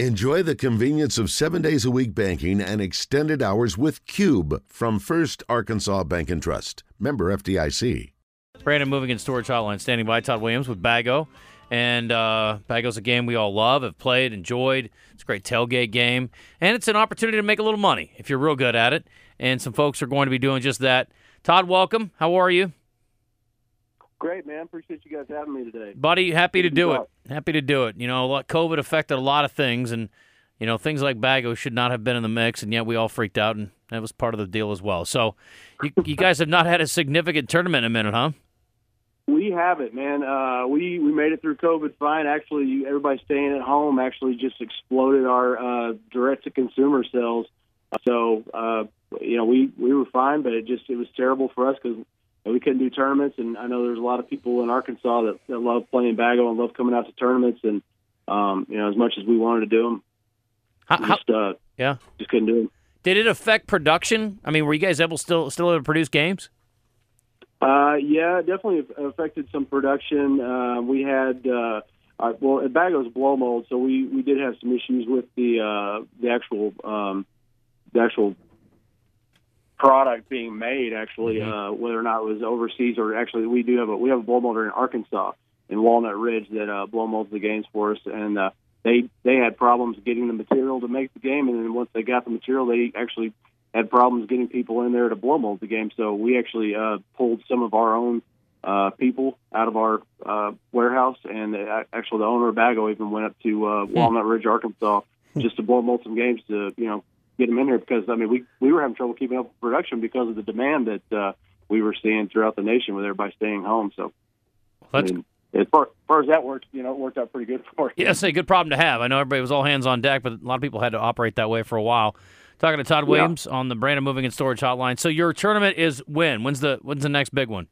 Enjoy the convenience of seven days a week banking and extended hours with Cube from First Arkansas Bank and Trust. Member FDIC. Brandon Moving and Storage Hotline standing by Tod Williams with Baggo. And uh, Baggo's a game we all love, have played, enjoyed. It's a great tailgate game. And it's an opportunity to make a little money if you're real good at it. And some folks are going to be doing just that. Tod, welcome. How are you? Great, man. Appreciate you guys having me today. Buddy, happy to do it. Happy to do it. You know, COVID affected a lot of things, and, you know, things like Baggo should not have been in the mix, and yet we all freaked out, and that was part of the deal as well. So you, you guys have not had a significant tournament in a minute, huh? We haven't, man. Uh, we we made it through COVID fine. Actually, everybody staying at home actually just exploded our uh, direct to consumer sales. So uh, you know, we we were fine, but it just it was terrible for us because we couldn't do tournaments. And I know there's a lot of people in Arkansas that, that love playing Baggo and love coming out to tournaments. And um, you know, as much as we wanted to do them, how, just uh, yeah, just couldn't do them. Did it affect production? I mean, were you guys able still still able to produce games? Uh, yeah, definitely affected some production. Uh, we had uh, uh, well, at Baggo's blow mold, so we we did have some issues with the uh, the actual um, the actual product being made, actually, mm-hmm. uh, whether or not it was overseas or actually we do have a we have a blow molder in Arkansas in Walnut Ridge that uh, blow molds the games for us, and uh, they they had problems getting the material to make the game, and then once they got the material, they actually had problems getting people in there to blow mold the game. So we actually uh, pulled some of our own uh, people out of our uh, warehouse, and uh, actually the owner of Baggo even went up to uh, hmm. Walnut Ridge, Arkansas, just to blow mold some games to you know get them in here because I mean we we were having trouble keeping up with production because of the demand that uh, we were seeing throughout the nation with everybody staying home. So that's. I mean, as far, as far, as that works, you know, it worked out pretty good for us. Yeah, it's a good problem to have. I know everybody was all hands on deck, but a lot of people had to operate that way for a while. Talking to Tod Williams yeah. on the Brandon Moving and Storage Hotline. So your tournament is when? When's the when's the next big one?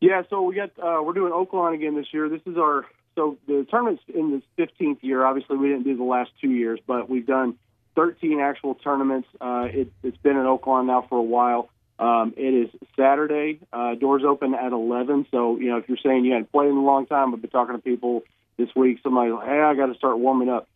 Yeah, so we got uh, we're doing Oaklawn again this year. This is our so the tournament's in this 15th year. Obviously, we didn't do the last two years, but we've done 13 actual tournaments. Uh, it, has been in Oaklawn now for a while. Um, it is Saturday. Uh, doors open at 11. So, you know, if you're saying you hadn't played in a long time, I've been talking to people this week. Somebody, like, hey, I got to start warming up.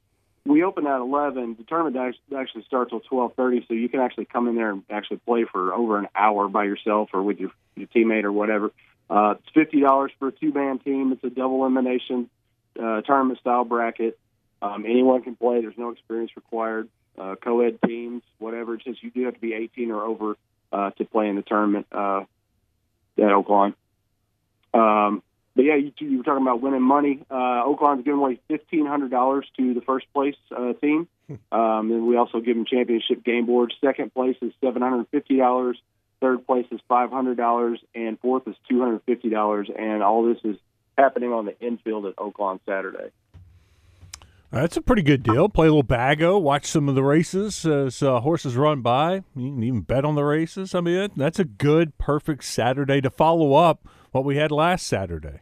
We open at 11. The tournament actually starts at 12:30, so you can actually come in there and actually play for over an hour by yourself or with your, your teammate or whatever. Uh, it's fifty dollars for a two-man team. It's a double elimination uh, tournament style bracket. Um, anyone can play. There's no experience required uh, co-ed teams, whatever. Since you do have to be 18 or over uh, to play in the tournament uh, at Oaklawn. Um, but yeah, you, you were talking about winning money. Uh, Oaklawn's giving away fifteen hundred dollars to the first place uh, team, hmm. um, and we also give them championship game boards. Second place is seven hundred fifty dollars. Third place is five hundred dollars, and fourth is two hundred fifty dollars. And all this is happening on the infield at Oaklawn Saturday. That's a pretty good deal. Play a little baggo, watch some of the races as uh, horses run by. You can even bet on the races. I mean, that's a good, perfect Saturday to follow up what we had last Saturday.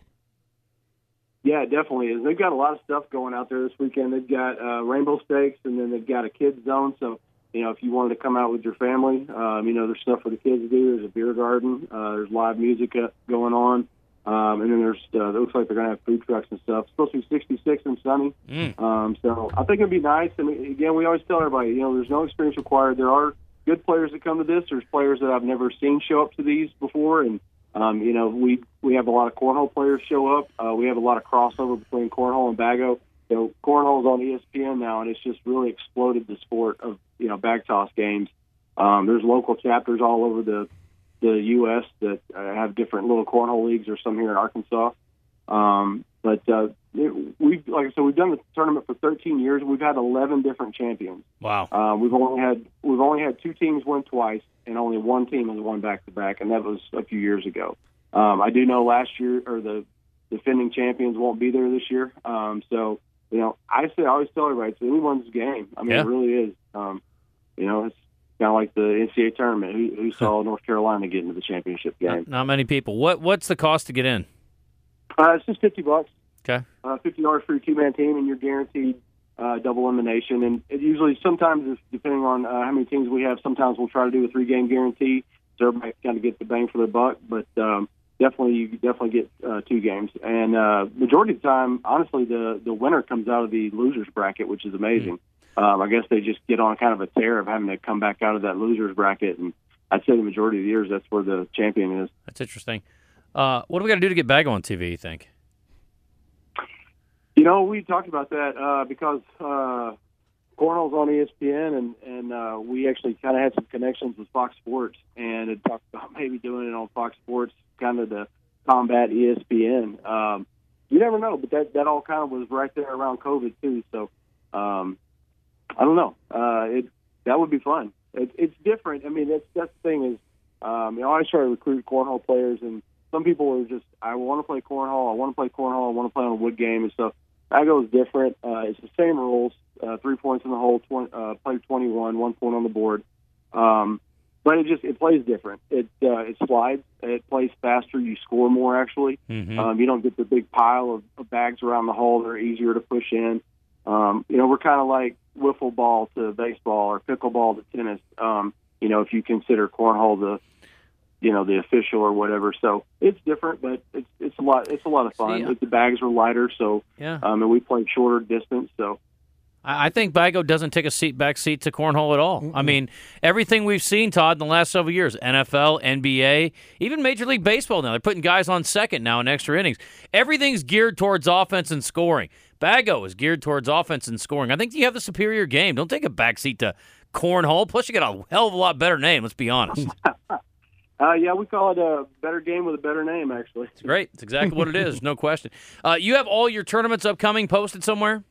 Yeah, definitely is. They've got a lot of stuff going out there this weekend. They've got uh, Rainbow Stakes, and then they've got a kids zone. So, you know, if you wanted to come out with your family, um, you know, there's stuff for the kids to do. There's a beer garden. Uh, there's live music uh, going on. Um, and then there's uh, it looks like they're going to have food trucks and stuff. It's supposed to be 66 and sunny. Mm. Um, so I think it'd be nice. And again, we always tell everybody, you know, there's no experience required. There are good players that come to this. There's players that I've never seen show up to these before, and um, you know, we we have a lot of cornhole players show up. Uh, we have a lot of crossover between cornhole and baggo. You know, cornhole's on ESPN now, and it's just really exploded the sport of you know bag toss games. Um, there's local chapters all over the the U.S. that uh, have different little cornhole leagues, or some here in Arkansas. Um, but uh, it, we've, like I said, we've done the tournament for 13 years. We've had 11 different champions. Wow. Uh, we've only had we've only had two teams win twice, and only one team has won back to back, and that was a few years ago. Um, I do know last year, or the defending champions won't be there this year. Um, so you know, I say I always tell everybody it's anyone's game. I mean, yeah. it really is. Um, you know, it's kind of like the NCAA tournament. Who, who saw North Carolina get into the championship game? Not, not, many people. What What's the cost to get in? Uh, it's just fifty bucks. Okay. Uh, Fifty dollars for your two man team, and you're guaranteed uh, double elimination. And it usually, sometimes, depending on uh, how many teams we have, sometimes we'll try to do a three game guarantee, so everybody kind of gets the bang for their buck. But um, definitely you definitely get uh, two games. And uh, majority of the time, honestly, the the winner comes out of the losers bracket, which is amazing. Um, I guess they just get on kind of a tear of having to come back out of that losers bracket, and I'd say the majority of the years that's where the champion is. That's interesting. Uh, what do we got to do to get Baggo on TV? You think? You know, we talked about that uh, because uh, Cornhole's on ESPN, and and uh, we actually kind of had some connections with Fox Sports, and had talked about maybe doing it on Fox Sports, kind of to combat ESPN. Um, you never know, but that that all kind of was right there around COVID too. So um, I don't know. Uh, it that would be fun. It, it's different. I mean, that's that's the thing is, um, you know, I try to recruit cornhole players, and some people are just, I want to play cornhole, I want to play cornhole, I want to play on a wood game and stuff. Baggo is different. Uh, it's the same rules. Uh, three points in the hole, 20, uh, play 21, one point on the board. Um, but it just it plays different. It uh, it slides. It plays faster. You score more actually. Mm-hmm. Um, you don't get the big pile of, of bags around the hole. They're easier to push in. Um, you know, we're kind of like wiffle ball to baseball or pickleball to tennis. Um, you know, if you consider cornhole the, you know, the official or whatever. So it's different, but it's it's a lot. It's a lot of fun. See, the bags are lighter, so Yeah. um, and we play shorter distance. So I think Baggo doesn't take a seat back seat to cornhole at all. I mean, everything we've seen, Tod, in the last several years NFL, NBA, even Major League Baseball now, they're putting guys on second now in extra innings. Everything's geared towards offense and scoring. Baggo is geared towards offense and scoring. I think you have the superior game. Don't take a back seat to cornhole. Plus, you got a hell of a lot better name, let's be honest. uh, yeah, we call it a better game with a better name. Actually, It's great. It's exactly what it is, no question. Uh, you have all your tournaments upcoming posted somewhere?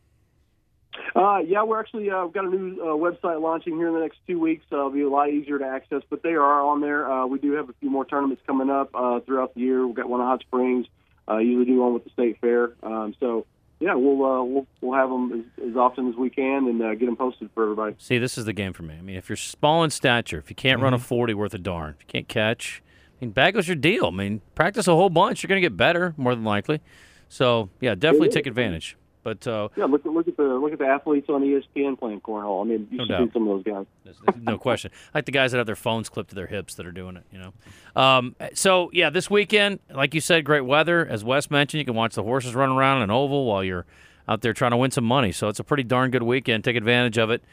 Uh, yeah, we're actually uh, we've got a new uh, website launching here in the next two weeks. Uh, it'll be a lot easier to access, but they are on there. Uh, we do have a few more tournaments coming up uh, throughout the year. We've got one in Hot Springs. Uh, usually do one with the state fair. Um, so yeah, we'll uh, we'll we'll have them as, as often as we can and uh, get them posted for everybody. See, this is the game for me. I mean, if you're small in stature, if you can't run a 40 worth a darn, if you can't catch, I mean, Baggo's your deal. I mean, practice a whole bunch. You're going to get better, more than likely. So, yeah, definitely take advantage. But uh, Yeah, look at look at the look at the athletes on ESPN playing cornhole. I mean, you No should doubt. see some of those guys. there's, there's no question. Like the guys that have their phones clipped to their hips that are doing it, you know. Um, so, yeah, this weekend, like you said, great weather. As Wes mentioned, you can watch the horses run around an oval while you're out there trying to win some money. So it's a pretty darn good weekend. Take advantage of it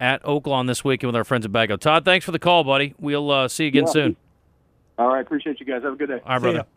at Oaklawn this weekend with our friends at Baggo. Tod, thanks for the call, buddy. We'll uh, see you again Yeah. soon. All right, appreciate you guys. Have a good day. All right, See ya. brother.